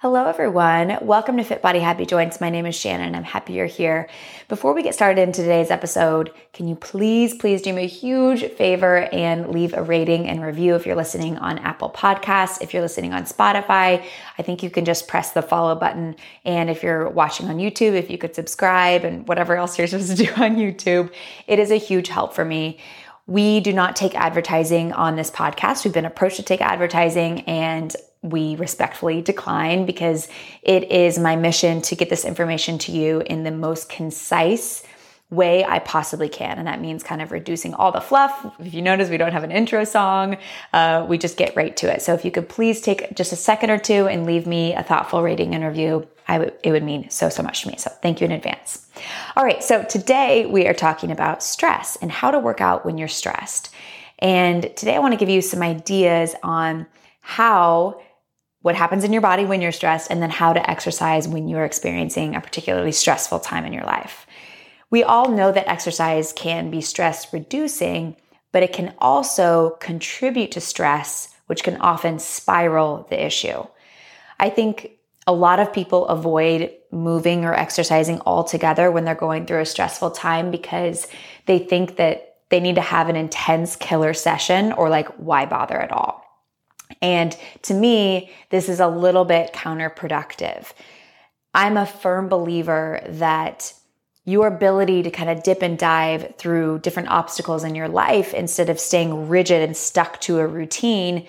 Hello, everyone. Welcome to Fit Body Happy Joints. My name is Shannon. And I'm happy you're here. Before we get started in today's episode, can you please, please do me a huge favor and leave a rating and review if you're listening on Apple Podcasts. If you're listening on Spotify, I think you can just press the follow button. And if you're watching on YouTube, if you could subscribe and whatever else you're supposed to do on YouTube, it is a huge help for me. We do not take advertising on this podcast. We've been approached to take advertising, and we respectfully decline because it is my mission to get this information to you in the most concise way I possibly can. And that means kind of reducing all the fluff. If you notice, we don't have an intro song. Uh, we just get right to it. So if you could please take just a second or two and leave me a thoughtful rating and review, it would mean so, so much to me. So thank you in advance. All right. So today we are talking about stress and how to work out when you're stressed. And today I want to give you some ideas on how what happens in your body when you're stressed, and then how to exercise when you're experiencing a particularly stressful time in your life. We all know that exercise can be stress reducing, but it can also contribute to stress, which can often spiral the issue. I think a lot of people avoid moving or exercising altogether when they're going through a stressful time because they think that they need to have an intense killer session or like, why bother at all? And to me, this is a little bit counterproductive. I'm a firm believer that your ability to kind of dip and dive through different obstacles in your life instead of staying rigid and stuck to a routine,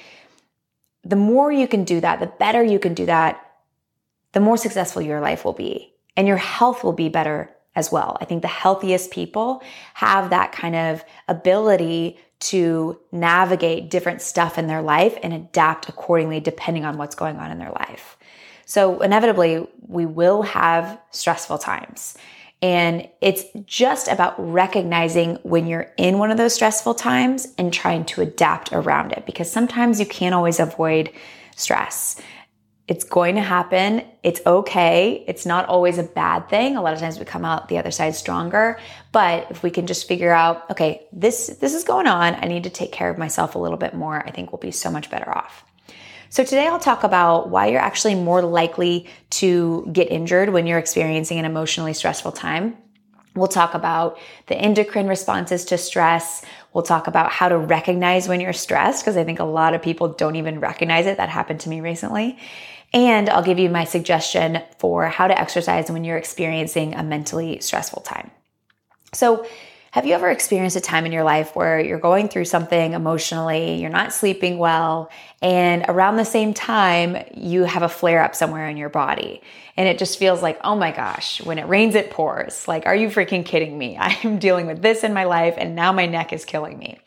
the more you can do that, the better you can do that, the more successful your life will be. And your health will be better as well. I think the healthiest people have that kind of ability to navigate different stuff in their life and adapt accordingly depending on what's going on in their life. So, inevitably, we will have stressful times. And it's just about recognizing when you're in one of those stressful times and trying to adapt around it because sometimes you can't always avoid stress. It's going to happen. It's okay. It's not always a bad thing. A lot of times we come out the other side stronger. But if we can just figure out, okay, this, this is going on. I need to take care of myself a little bit more. I think we'll be so much better off. So today I'll talk about why you're actually more likely to get injured when you're experiencing an emotionally stressful time. We'll talk about the endocrine responses to stress. We'll talk about how to recognize when you're stressed, because I think a lot of people don't even recognize it. That happened to me recently. And I'll give you my suggestion for how to exercise when you're experiencing a mentally stressful time. So, have you ever experienced a time in your life where you're going through something emotionally, you're not sleeping well, and around the same time, you have a flare up somewhere in your body? And it just feels like, oh my gosh, when it rains, it pours. Like, are you freaking kidding me? I'm dealing with this in my life, and now my neck is killing me.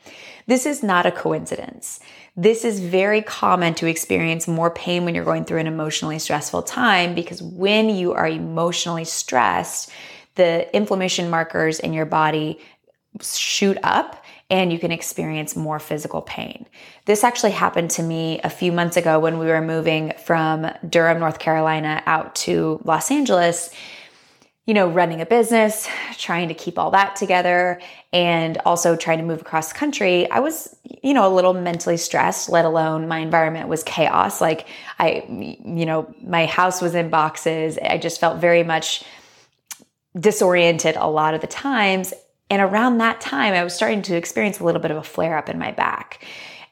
This is not a coincidence. This is very common to experience more pain when you're going through an emotionally stressful time because when you are emotionally stressed, the inflammation markers in your body shoot up and you can experience more physical pain. This actually happened to me a few months ago when we were moving from Durham, North Carolina out to Los Angeles you know, running a business, trying to keep all that together, and also trying to move across country, I was, you know, a little mentally stressed, let alone my environment was chaos. Like, I, you know, my house was in boxes. I just felt very much disoriented a lot of the times. And around that time, I was starting to experience a little bit of a flare up in my back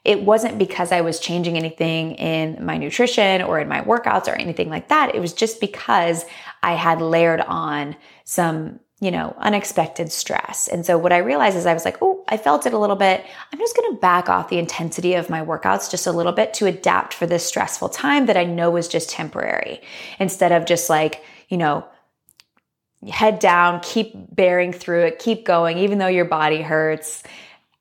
it wasn't because I was changing anything in my nutrition or in my workouts or anything like that. It was just because I had layered on some, you know, unexpected stress. And so what I realized is I was like, oh, I felt it a little bit. I'm just going to back off the intensity of my workouts just a little bit to adapt for this stressful time that I know was just temporary instead of just like, you know, head down, keep bearing through it, keep going, even though your body hurts.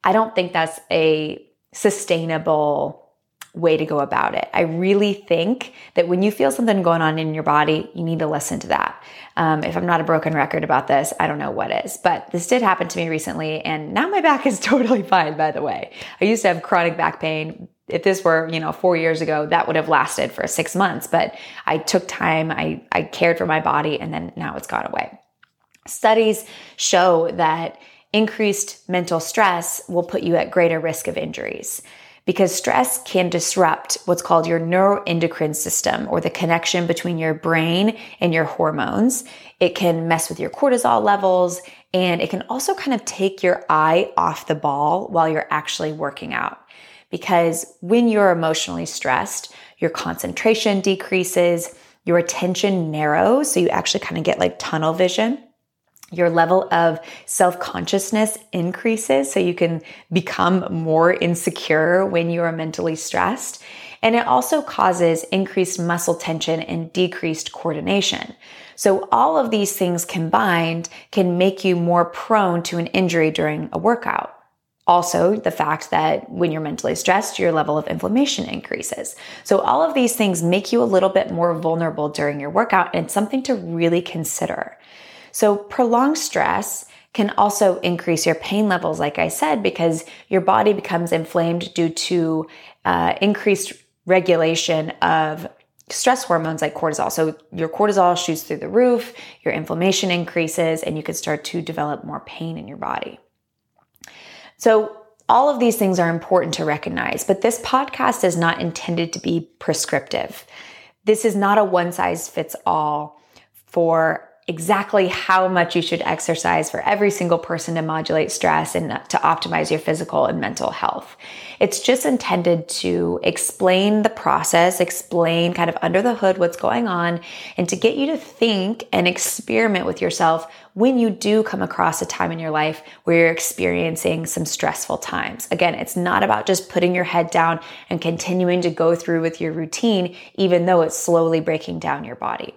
I don't think that's a sustainable way to go about it. I really think that when you feel something going on in your body, you need to listen to that. Um, if I'm not a broken record about this, I don't know what is. But this did happen to me recently, and now my back is totally fine, by the way. I used to have chronic back pain. If this were, you know, four years ago, that would have lasted for six months. But I took time, I, I cared for my body, and then now it's gone away. Studies show that increased mental stress will put you at greater risk of injuries because stress can disrupt what's called your neuroendocrine system or the connection between your brain and your hormones. It can mess with your cortisol levels and it can also kind of take your eye off the ball while you're actually working out. Because when you're emotionally stressed, your concentration decreases, your attention narrows, so you actually kind of get like tunnel vision your level of self consciousness increases so you can become more insecure when you are mentally stressed. And it also causes increased muscle tension and decreased coordination. So all of these things combined can make you more prone to an injury during a workout. Also, the fact that when you're mentally stressed, your level of inflammation increases. So all of these things make you a little bit more vulnerable during your workout and something to really consider. So prolonged stress can also increase your pain levels, like I said, because your body becomes inflamed due to uh, increased regulation of stress hormones like cortisol. So your cortisol shoots through the roof, your inflammation increases, and you can start to develop more pain in your body. So all of these things are important to recognize, but this podcast is not intended to be prescriptive. This is not a one size fits all for exactly how much you should exercise for every single person to modulate stress and to optimize your physical and mental health. It's just intended to explain the process, explain kind of under the hood what's going on, and to get you to think and experiment with yourself when you do come across a time in your life where you're experiencing some stressful times. Again, it's not about just putting your head down and continuing to go through with your routine, even though it's slowly breaking down your body.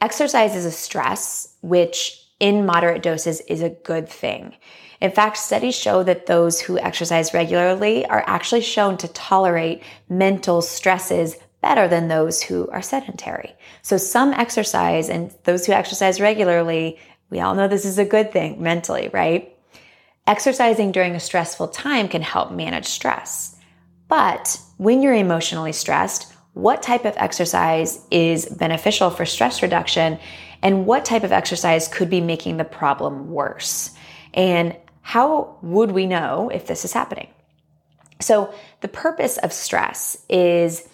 Exercise is a stress, which in moderate doses is a good thing. In fact, studies show that those who exercise regularly are actually shown to tolerate mental stresses better than those who are sedentary. So some exercise and those who exercise regularly, we all know this is a good thing mentally, right? Exercising during a stressful time can help manage stress. But when you're emotionally stressed, what type of exercise is beneficial for stress reduction and what type of exercise could be making the problem worse. And how would we know if this is happening? So, the purpose of stress is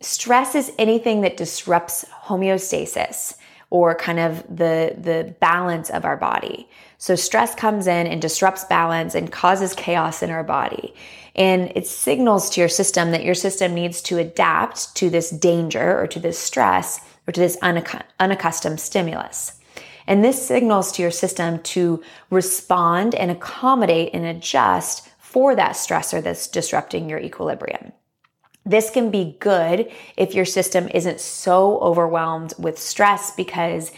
stress is anything that disrupts homeostasis or kind of the, the balance of our body. So, stress comes in and disrupts balance and causes chaos in our body. And it signals to your system that your system needs to adapt to this danger or to this stress or to this unaccustomed stimulus. And this signals to your system to respond and accommodate and adjust for that stressor that's disrupting your equilibrium. This can be good if your system isn't so overwhelmed with stress because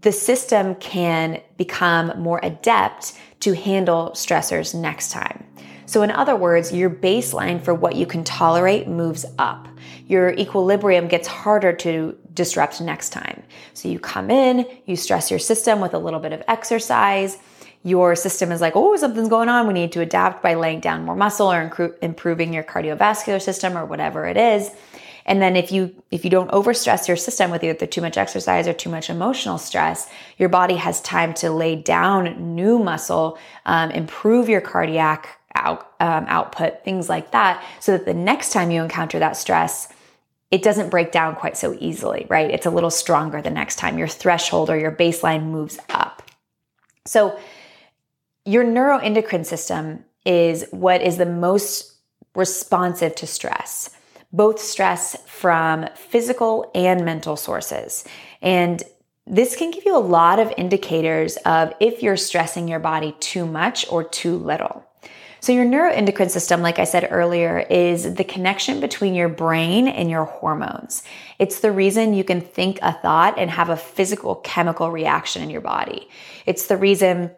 the system can become more adept to handle stressors next time. So, in other words, your baseline for what you can tolerate moves up. Your equilibrium gets harder to disrupt next time. So, you come in, you stress your system with a little bit of exercise. Your system is like, oh, something's going on. We need to adapt by laying down more muscle or improving your cardiovascular system or whatever it is. And then if you if you don't overstress your system with either too much exercise or too much emotional stress, your body has time to lay down new muscle, um, improve your cardiac out, um, output, things like that, so that the next time you encounter that stress, it doesn't break down quite so easily, right? It's a little stronger the next time. Your threshold or your baseline moves up. So, your neuroendocrine system is what is the most responsive to stress, both stress from physical and mental sources. And this can give you a lot of indicators of if you're stressing your body too much or too little. So, your neuroendocrine system, like I said earlier, is the connection between your brain and your hormones. It's the reason you can think a thought and have a physical chemical reaction in your body. It's the reason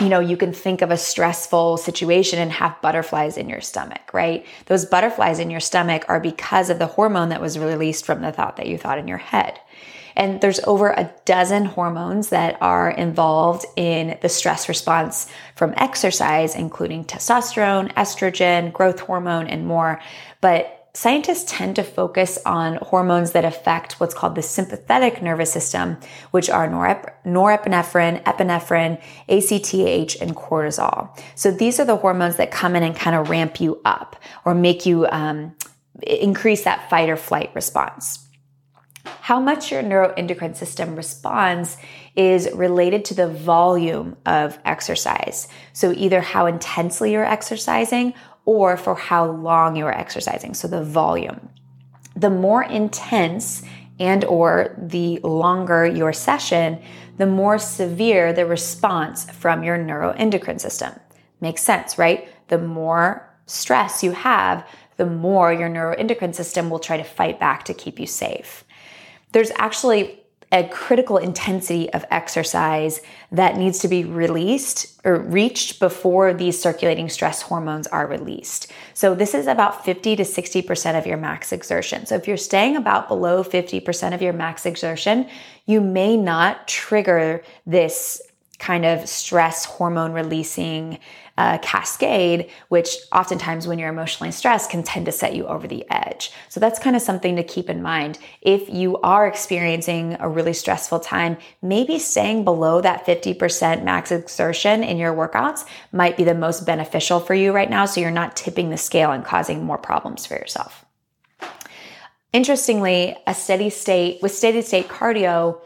you know, you can think of a stressful situation and have butterflies in your stomach, right? Those butterflies in your stomach are because of the hormone that was released from the thought that you thought in your head. And there's over a dozen hormones that are involved in the stress response from exercise, including testosterone, estrogen, growth hormone, and more. But scientists tend to focus on hormones that affect what's called the sympathetic nervous system, which are norep- norepinephrine, epinephrine, ACTH, and cortisol. So these are the hormones that come in and kind of ramp you up or make you um, increase that fight or flight response. How much your neuroendocrine system responds is related to the volume of exercise. So, either how intensely you're exercising or for how long you are exercising. So the volume. The more intense and or the longer your session, the more severe the response from your neuroendocrine system. Makes sense, right? The more stress you have, the more your neuroendocrine system will try to fight back to keep you safe. There's actually a critical intensity of exercise that needs to be released or reached before these circulating stress hormones are released. So this is about 50 to 60% of your max exertion. So if you're staying about below 50% of your max exertion, you may not trigger this kind of stress hormone releasing uh, cascade, which oftentimes when you're emotionally stressed can tend to set you over the edge. So that's kind of something to keep in mind. If you are experiencing a really stressful time, maybe staying below that 50% max exertion in your workouts might be the most beneficial for you right now. So you're not tipping the scale and causing more problems for yourself. Interestingly, a steady state with steady state cardio,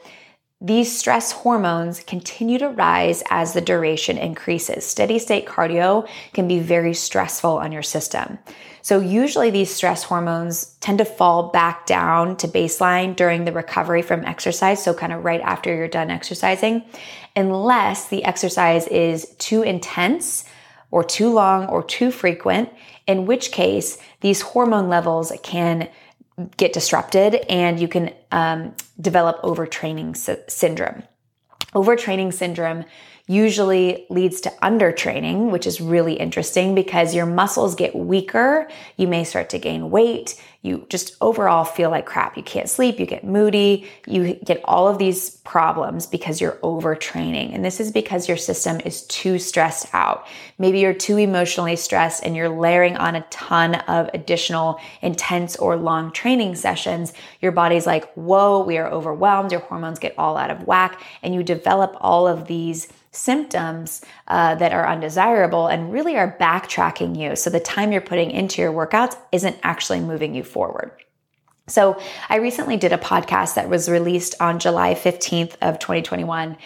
these stress hormones continue to rise as the duration increases. Steady state cardio can be very stressful on your system. So, usually, these stress hormones tend to fall back down to baseline during the recovery from exercise. So, kind of right after you're done exercising, unless the exercise is too intense or too long or too frequent, in which case these hormone levels can get disrupted and you can um, develop overtraining sy- syndrome. Overtraining syndrome usually leads to undertraining, which is really interesting because your muscles get weaker. You may start to gain weight you just overall feel like crap. You can't sleep, you get moody, you get all of these problems because you're overtraining. And this is because your system is too stressed out. Maybe you're too emotionally stressed and you're layering on a ton of additional intense or long training sessions. Your body's like, whoa, we are overwhelmed. Your hormones get all out of whack and you develop all of these symptoms uh, that are undesirable and really are backtracking you. So the time you're putting into your workouts isn't actually moving you forward. So I recently did a podcast that was released on July 15th of 2021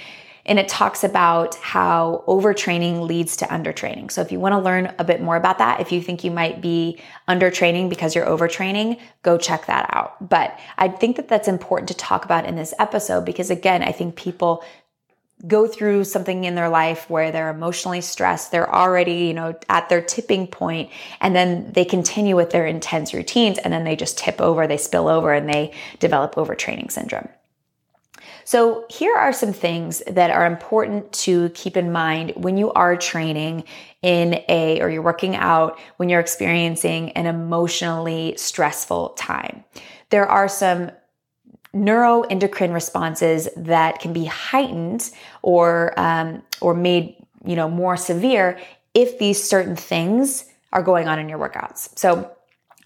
and it talks about how overtraining leads to undertraining. So if you want to learn a bit more about that, if you think you might be undertraining because you're overtraining, go check that out. But I think that that's important to talk about in this episode because again, I think people go through something in their life where they're emotionally stressed, they're already, you know, at their tipping point, and then they continue with their intense routines and then they just tip over, they spill over and they develop overtraining syndrome. So, here are some things that are important to keep in mind when you are training in a, or you're working out when you're experiencing an emotionally stressful time. There are some neuroendocrine responses that can be heightened or um, or made you know more severe if these certain things are going on in your workouts. So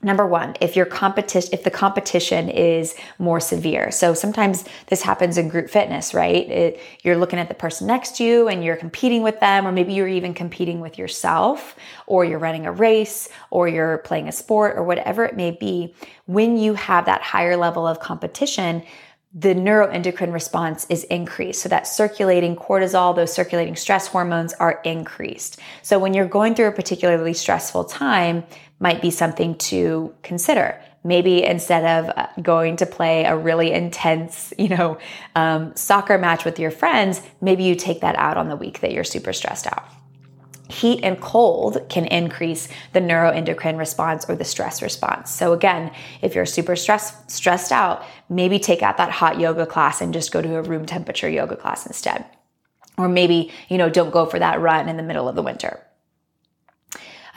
Number one, if your competition, if the competition is more severe. So sometimes this happens in group fitness, right? It, you're looking at the person next to you and you're competing with them, or maybe you're even competing with yourself, or you're running a race, or you're playing a sport, or whatever it may be. When you have that higher level of competition, the neuroendocrine response is increased. So that circulating cortisol, those circulating stress hormones are increased. So when you're going through a particularly stressful time, might be something to consider. Maybe instead of uh, going to play a really intense, you know, um, soccer match with your friends, maybe you take that out on the week that you're super stressed out heat and cold can increase the neuroendocrine response or the stress response. So again, if you're super stressed stressed out, maybe take out that hot yoga class and just go to a room temperature yoga class instead. Or maybe, you know, don't go for that run in the middle of the winter.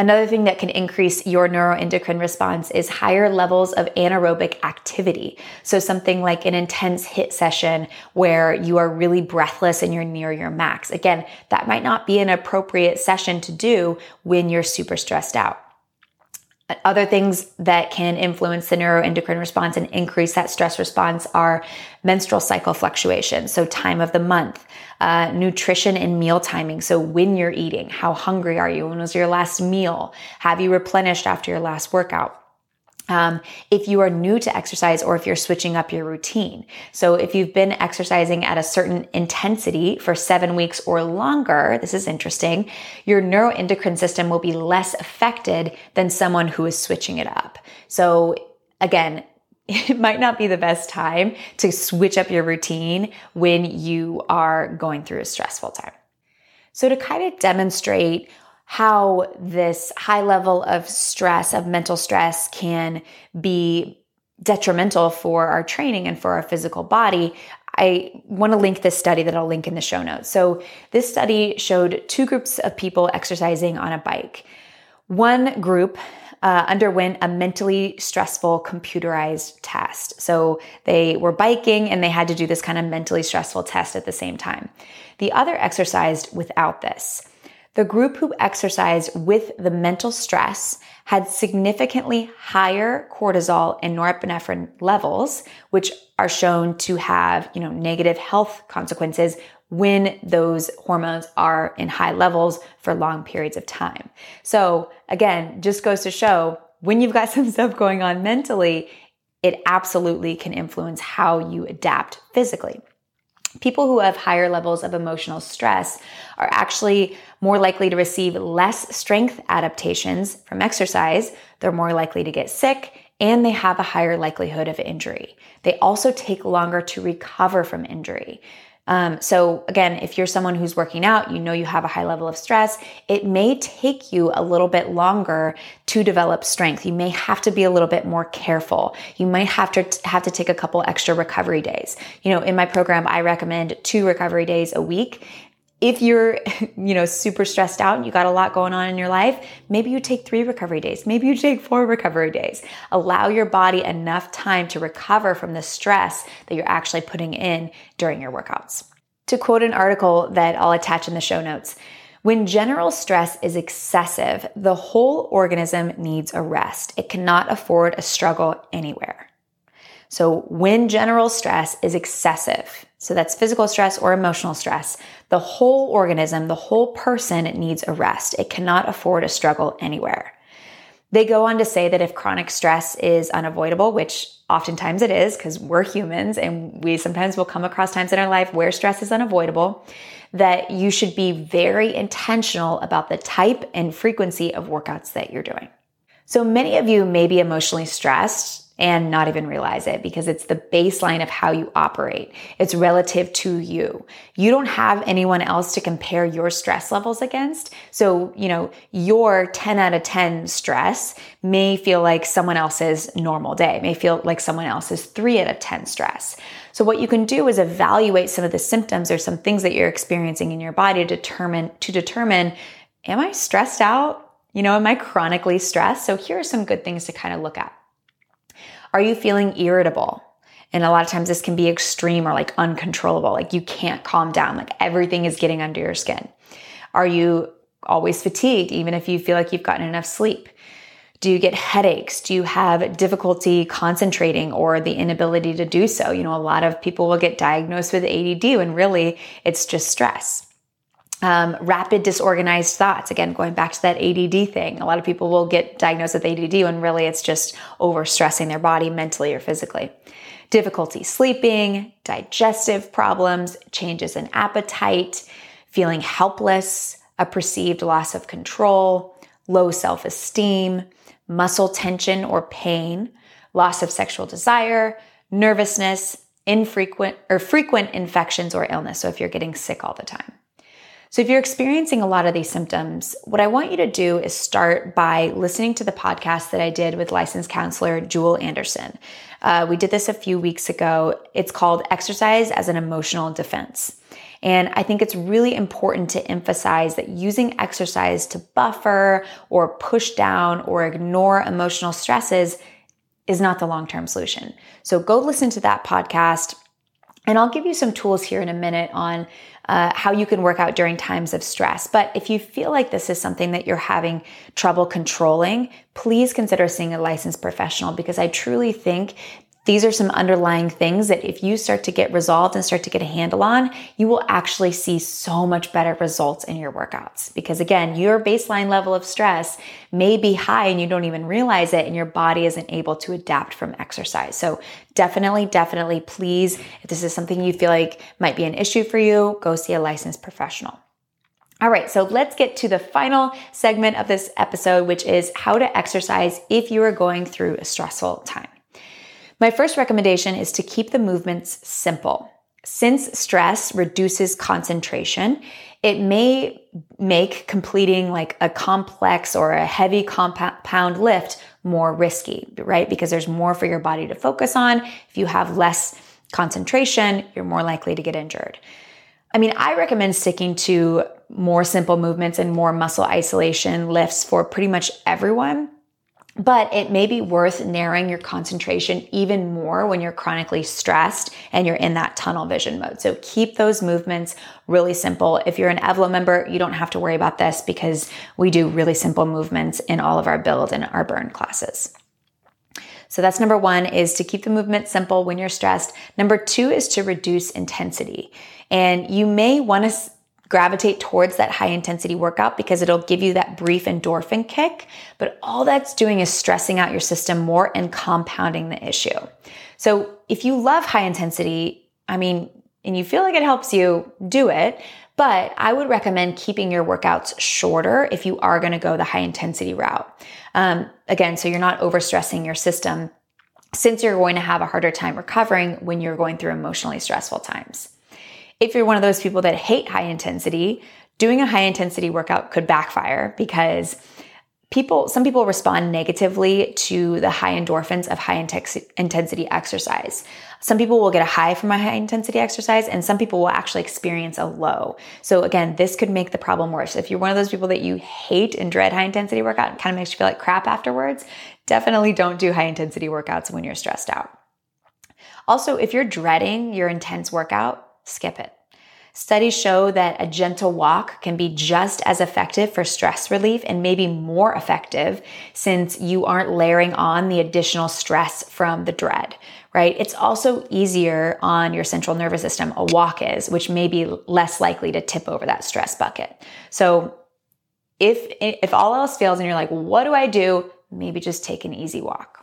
Another thing that can increase your neuroendocrine response is higher levels of anaerobic activity. So something like an intense HIIT session where you are really breathless and you're near your max. Again, that might not be an appropriate session to do when you're super stressed out. Other things that can influence the neuroendocrine response and increase that stress response are menstrual cycle fluctuations, so time of the month, uh, nutrition and meal timing, so when you're eating, how hungry are you, when was your last meal, have you replenished after your last workout, um, if you are new to exercise or if you're switching up your routine. So if you've been exercising at a certain intensity for seven weeks or longer, this is interesting, your neuroendocrine system will be less affected than someone who is switching it up. So again, it might not be the best time to switch up your routine when you are going through a stressful time. So to kind of demonstrate how this high level of stress, of mental stress, can be detrimental for our training and for our physical body, I want to link this study that I'll link in the show notes. So, this study showed two groups of people exercising on a bike. One group uh, underwent a mentally stressful computerized test. So, they were biking and they had to do this kind of mentally stressful test at the same time. The other exercised without this. The group who exercised with the mental stress had significantly higher cortisol and norepinephrine levels, which are shown to have, you know, negative health consequences when those hormones are in high levels for long periods of time. So again, just goes to show when you've got some stuff going on mentally, it absolutely can influence how you adapt physically. People who have higher levels of emotional stress are actually more likely to receive less strength adaptations from exercise. They're more likely to get sick and they have a higher likelihood of injury. They also take longer to recover from injury. Um, so again, if you're someone who's working out, you know you have a high level of stress, it may take you a little bit longer to develop strength. You may have to be a little bit more careful. You might have to have to take a couple extra recovery days. You know, in my program, I recommend two recovery days a week if you're, you know, super stressed out and you got a lot going on in your life, maybe you take three recovery days. Maybe you take four recovery days. Allow your body enough time to recover from the stress that you're actually putting in during your workouts. To quote an article that I'll attach in the show notes, when general stress is excessive, the whole organism needs a rest. It cannot afford a struggle anywhere. So when general stress is excessive, so that's physical stress or emotional stress, the whole organism, the whole person needs a rest. It cannot afford a struggle anywhere. They go on to say that if chronic stress is unavoidable, which oftentimes it is because we're humans and we sometimes will come across times in our life where stress is unavoidable, that you should be very intentional about the type and frequency of workouts that you're doing. So many of you may be emotionally stressed and not even realize it because it's the baseline of how you operate. It's relative to you. You don't have anyone else to compare your stress levels against. So, you know, your 10 out of 10 stress may feel like someone else's normal day, may feel like someone else's 3 out of 10 stress. So what you can do is evaluate some of the symptoms or some things that you're experiencing in your body to determine to determine am I stressed out? You know, am I chronically stressed? So here are some good things to kind of look at. Are you feeling irritable? And a lot of times this can be extreme or like uncontrollable. Like you can't calm down. Like everything is getting under your skin. Are you always fatigued, even if you feel like you've gotten enough sleep? Do you get headaches? Do you have difficulty concentrating or the inability to do so? You know, a lot of people will get diagnosed with ADD when really it's just stress. Um, rapid disorganized thoughts. Again, going back to that ADD thing. A lot of people will get diagnosed with ADD when really it's just overstressing their body mentally or physically. Difficulty sleeping, digestive problems, changes in appetite, feeling helpless, a perceived loss of control, low self esteem, muscle tension or pain, loss of sexual desire, nervousness, infrequent or frequent infections or illness. So if you're getting sick all the time. So, if you're experiencing a lot of these symptoms, what I want you to do is start by listening to the podcast that I did with licensed counselor Jewel Anderson. Uh, we did this a few weeks ago. It's called Exercise as an Emotional Defense. And I think it's really important to emphasize that using exercise to buffer or push down or ignore emotional stresses is not the long term solution. So, go listen to that podcast And I'll give you some tools here in a minute on uh, how you can work out during times of stress. But if you feel like this is something that you're having trouble controlling, please consider seeing a licensed professional because I truly think these are some underlying things that if you start to get resolved and start to get a handle on, you will actually see so much better results in your workouts. Because again, your baseline level of stress may be high and you don't even realize it, and your body isn't able to adapt from exercise. So, definitely, definitely, please, if this is something you feel like might be an issue for you, go see a licensed professional. All right, so let's get to the final segment of this episode, which is how to exercise if you are going through a stressful time. My first recommendation is to keep the movements simple. Since stress reduces concentration, it may make completing like a complex or a heavy compound lift more risky, right? Because there's more for your body to focus on. If you have less concentration, you're more likely to get injured. I mean, I recommend sticking to more simple movements and more muscle isolation lifts for pretty much everyone but it may be worth narrowing your concentration even more when you're chronically stressed and you're in that tunnel vision mode. So keep those movements really simple. If you're an Evlo member, you don't have to worry about this because we do really simple movements in all of our build and our burn classes. So that's number one is to keep the movement simple when you're stressed. Number two is to reduce intensity. And you may want to gravitate towards that high intensity workout because it'll give you that brief endorphin kick. But all that's doing is stressing out your system more and compounding the issue. So if you love high intensity, I mean, and you feel like it helps you, do it. But I would recommend keeping your workouts shorter if you are going to go the high intensity route. Um, again, so you're not overstressing your system since you're going to have a harder time recovering when you're going through emotionally stressful times. If you're one of those people that hate high intensity, doing a high intensity workout could backfire because people some people respond negatively to the high endorphins of high intensity exercise. Some people will get a high from a high intensity exercise and some people will actually experience a low. So again this could make the problem worse. If you're one of those people that you hate and dread high intensity workout and kind of makes you feel like crap afterwards definitely don't do high intensity workouts when you're stressed out. Also if you're dreading your intense workout skip it. Studies show that a gentle walk can be just as effective for stress relief and maybe more effective since you aren't layering on the additional stress from the dread, right? It's also easier on your central nervous system, a walk is, which may be less likely to tip over that stress bucket. So if, if all else fails and you're like, what do I do? Maybe just take an easy walk.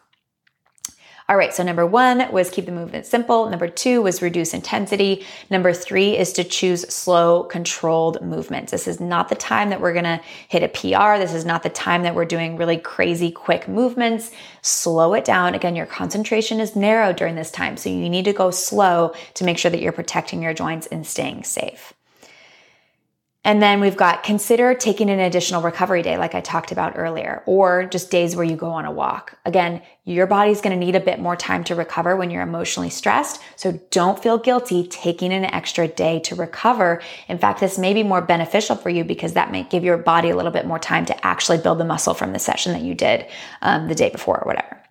All right, so number one was keep the movement simple. Number two was reduce intensity. Number three is to choose slow, controlled movements. This is not the time that we're gonna hit a PR. This is not the time that we're doing really crazy quick movements. Slow it down. Again, your concentration is narrow during this time, so you need to go slow to make sure that you're protecting your joints and staying safe. And then we've got consider taking an additional recovery day, like I talked about earlier, or just days where you go on a walk. Again, your body's going to need a bit more time to recover when you're emotionally stressed. So don't feel guilty taking an extra day to recover. In fact, this may be more beneficial for you because that might give your body a little bit more time to actually build the muscle from the session that you did um, the day before or whatever.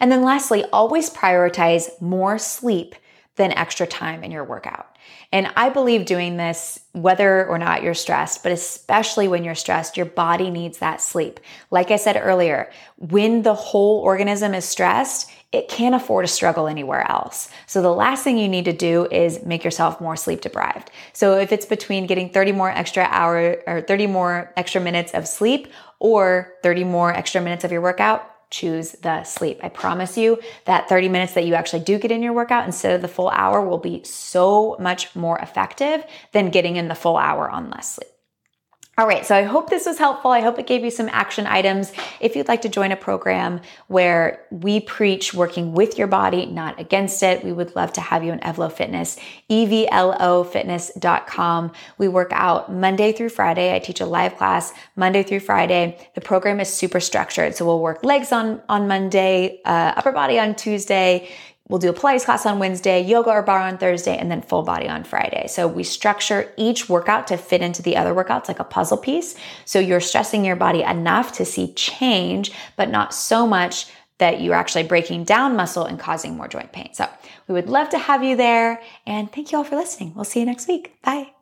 And then lastly, always prioritize more sleep than extra time in your workout. And I believe doing this, whether or not you're stressed, but especially when you're stressed, your body needs that sleep. Like I said earlier, when the whole organism is stressed, it can't afford to struggle anywhere else. So the last thing you need to do is make yourself more sleep deprived. So if it's between getting 30 more extra hour or 30 more extra minutes of sleep or 30 more extra minutes of your workout, choose the sleep. I promise you that 30 minutes that you actually do get in your workout instead of the full hour will be so much more effective than getting in the full hour on less sleep. All right, so I hope this was helpful. I hope it gave you some action items. If you'd like to join a program where we preach working with your body, not against it, we would love to have you in Evlo Fitness, evlofitness.com. We work out Monday through Friday. I teach a live class Monday through Friday. The program is super structured. So we'll work legs on, on Monday, uh, upper body on Tuesday, We'll do a Pilates class on Wednesday, yoga or barre on Thursday, and then full body on Friday. So we structure each workout to fit into the other workouts like a puzzle piece. So you're stressing your body enough to see change, but not so much that you're actually breaking down muscle and causing more joint pain. So we would love to have you there. And thank you all for listening. We'll see you next week. Bye.